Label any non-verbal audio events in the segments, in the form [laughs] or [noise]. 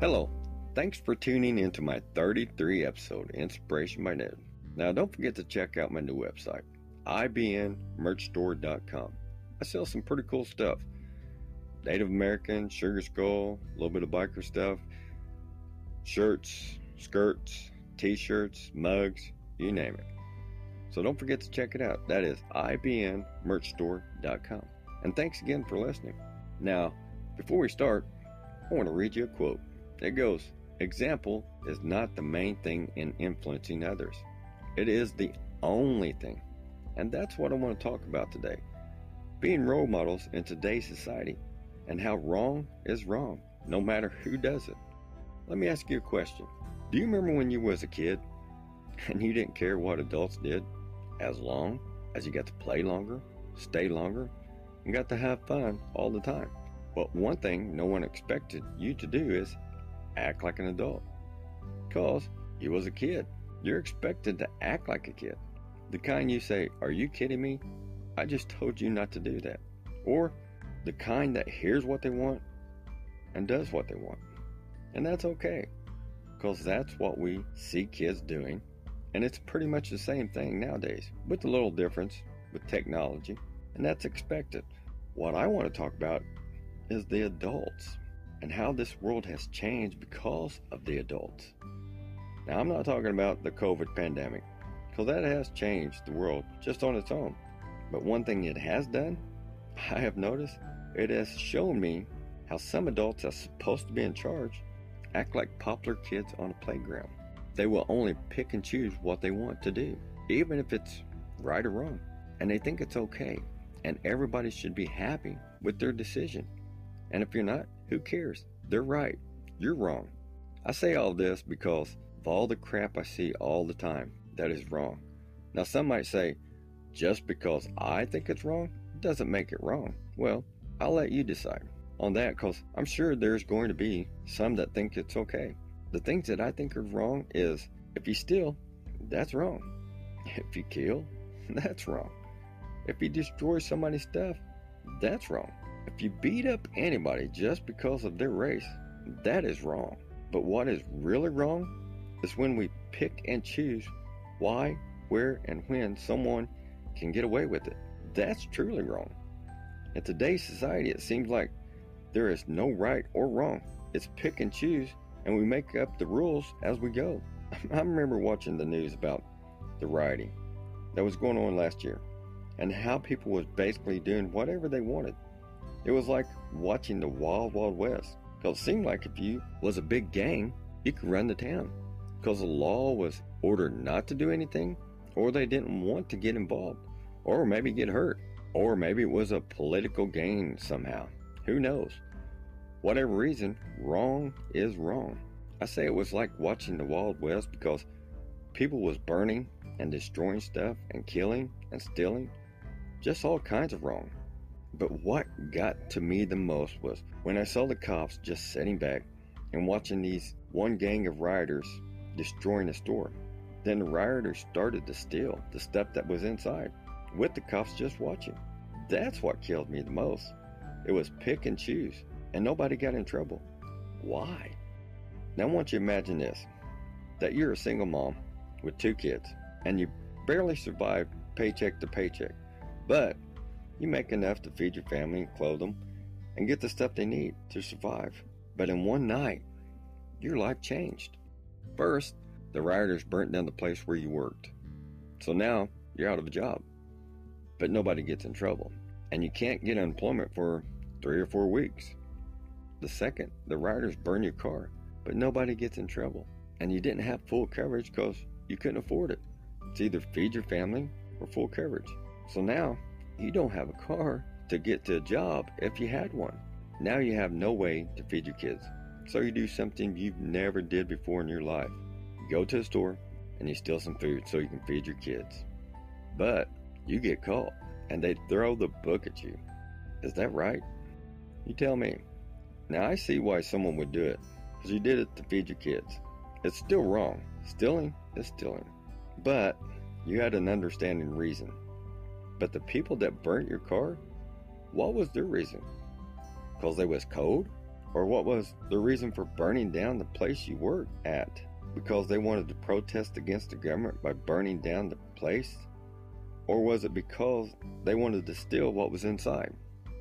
Hello. Thanks for tuning into my 33 episode Inspiration by Ned. Now, don't forget to check out my new website, ibnmerchstore.com. I sell some pretty cool stuff Native American, Sugar Skull, a little bit of biker stuff, shirts, skirts, t shirts, mugs, you name it. So don't forget to check it out. That is ibnmerchstore.com. And thanks again for listening. Now, before we start, I want to read you a quote. It goes Example is not the main thing in influencing others, it is the only thing. And that's what I want to talk about today. Being role models in today's society and how wrong is wrong, no matter who does it. Let me ask you a question. Do you remember when you was a kid [laughs] and you didn't care what adults did as long as you got to play longer, stay longer, and got to have fun all the time? But one thing no one expected you to do is act like an adult. Because you was a kid. You're expected to act like a kid. The kind you say, Are you kidding me? I just told you not to do that. Or the kind that hears what they want and does what they want. And that's okay. Because that's what we see kids doing. And it's pretty much the same thing nowadays, with a little difference with technology. And that's expected. What I want to talk about is the adults and how this world has changed because of the adults. Now, I'm not talking about the COVID pandemic, because that has changed the world just on its own. But one thing it has done, I have noticed, it has shown me how some adults are supposed to be in charge act like popular kids on a playground. They will only pick and choose what they want to do, even if it's right or wrong. And they think it's okay, and everybody should be happy with their decision. And if you're not, who cares? They're right. You're wrong. I say all this because of all the crap I see all the time that is wrong. Now, some might say, just because I think it's wrong doesn't make it wrong. Well, I'll let you decide on that because I'm sure there's going to be some that think it's okay. The things that I think are wrong is if you steal, that's wrong. [laughs] If you kill, [laughs] that's wrong. If you destroy somebody's stuff, that's wrong. If you beat up anybody just because of their race, that is wrong. But what is really wrong is when we pick and choose why, where, and when someone can get away with it. That's truly wrong. In today's society, it seems like there is no right or wrong. It's pick and choose, and we make up the rules as we go. [laughs] I remember watching the news about the rioting that was going on last year and how people was basically doing whatever they wanted. It was like watching the Wild Wild West. Because it seemed like if you was a big gang, you could run the town. Because the law was ordered not to do anything, or they didn't want to get involved, or maybe get hurt, or maybe it was a political gain somehow. Who knows? Whatever reason, wrong is wrong. I say it was like watching the Wild West because people was burning and destroying stuff and killing and stealing. Just all kinds of wrong. But what got to me the most was when I saw the cops just sitting back and watching these one gang of rioters destroying a store. Then the rioters started to steal the stuff that was inside, with the cops just watching. That's what killed me the most. It was pick and choose, and nobody got in trouble. Why? Now, I want you to imagine this that you're a single mom with two kids, and you barely survive paycheck to paycheck, but you make enough to feed your family and clothe them and get the stuff they need to survive. But in one night, your life changed. First, the rioters burnt down the place where you worked. So now you're out of a job. But nobody gets in trouble. And you can't get unemployment for three or four weeks. The second, the rioters burn your car, but nobody gets in trouble. And you didn't have full coverage because you couldn't afford it. It's either feed your family or full coverage. So now you don't have a car to get to a job if you had one. Now you have no way to feed your kids. So you do something you've never did before in your life. You go to the store and you steal some food so you can feed your kids. But you get caught and they throw the book at you. Is that right? You tell me. Now I see why someone would do it because you did it to feed your kids. It's still wrong. Stealing is stealing. But you had an understanding reason. But the people that burnt your car, what was their reason? Because they was cold? Or what was the reason for burning down the place you worked at? Because they wanted to protest against the government by burning down the place? Or was it because they wanted to steal what was inside?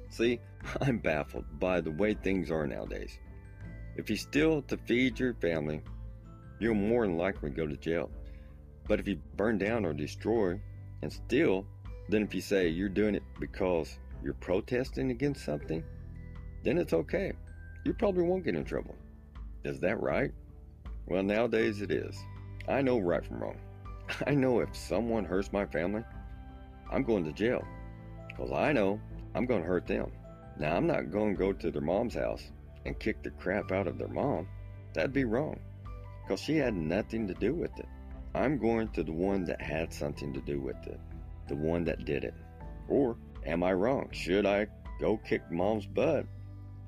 See, [laughs] I'm baffled by the way things are nowadays. If you steal to feed your family, you'll more than likely go to jail. But if you burn down or destroy and steal, then if you say you're doing it because you're protesting against something, then it's okay. You probably won't get in trouble. Is that right? Well, nowadays it is. I know right from wrong. [laughs] I know if someone hurts my family, I'm going to jail. Because I know I'm going to hurt them. Now, I'm not going to go to their mom's house and kick the crap out of their mom. That'd be wrong. Because she had nothing to do with it. I'm going to the one that had something to do with it. The one that did it. Or am I wrong? Should I go kick mom's butt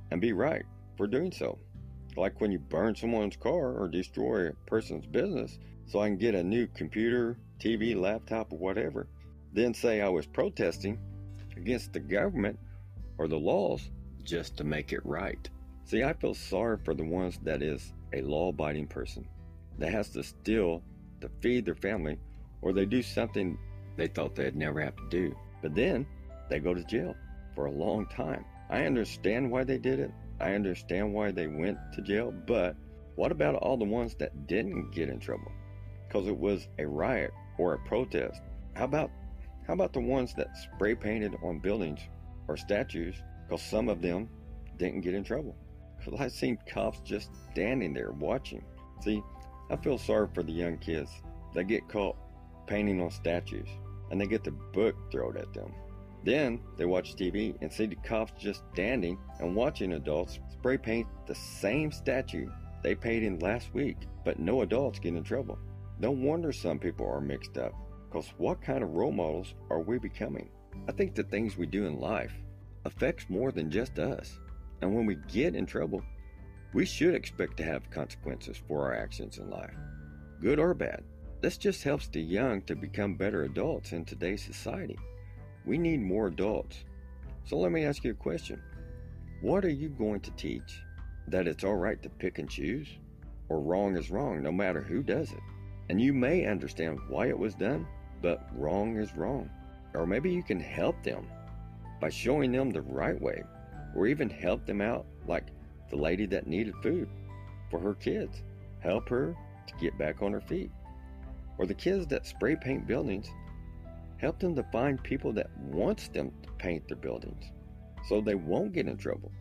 and be right for doing so? Like when you burn someone's car or destroy a person's business so I can get a new computer, TV, laptop, or whatever. Then say I was protesting against the government or the laws just to make it right. See, I feel sorry for the ones that is a law abiding person that has to steal to feed their family or they do something they thought they'd never have to do. But then they go to jail for a long time. I understand why they did it. I understand why they went to jail, but what about all the ones that didn't get in trouble? Because it was a riot or a protest. How about how about the ones that spray painted on buildings or statues because some of them didn't get in trouble? Because I've seen cops just standing there watching. See, I feel sorry for the young kids that get caught painting on statues and they get the book thrown at them. Then they watch TV and see the cops just standing and watching adults spray paint the same statue they painted last week, but no adults get in trouble. No wonder some people are mixed up. Because what kind of role models are we becoming? I think the things we do in life affects more than just us. And when we get in trouble, we should expect to have consequences for our actions in life, good or bad. This just helps the young to become better adults in today's society. We need more adults. So let me ask you a question. What are you going to teach? That it's all right to pick and choose? Or wrong is wrong no matter who does it? And you may understand why it was done, but wrong is wrong. Or maybe you can help them by showing them the right way, or even help them out, like the lady that needed food for her kids. Help her to get back on her feet. Or the kids that spray paint buildings, help them to find people that wants them to paint their buildings so they won't get in trouble.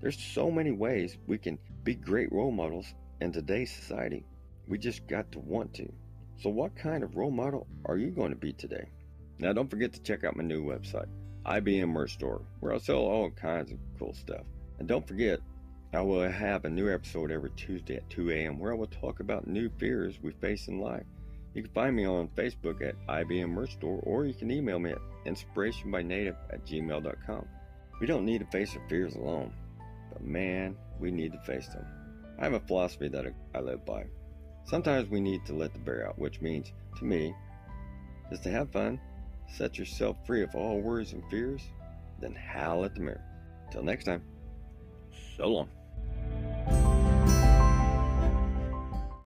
There's so many ways we can be great role models in today's society. We just got to want to. So, what kind of role model are you going to be today? Now, don't forget to check out my new website, IBN Merch Store, where I sell all kinds of cool stuff. And don't forget, I will have a new episode every Tuesday at 2 a.m. where I will talk about new fears we face in life. You can find me on Facebook at IBN Merch Store, or you can email me at inspirationbynative at gmail.com. We don't need to face our fears alone, but man, we need to face them. I have a philosophy that I live by. Sometimes we need to let the bear out, which means, to me, is to have fun, set yourself free of all worries and fears, then howl at the mirror. Till next time, so long.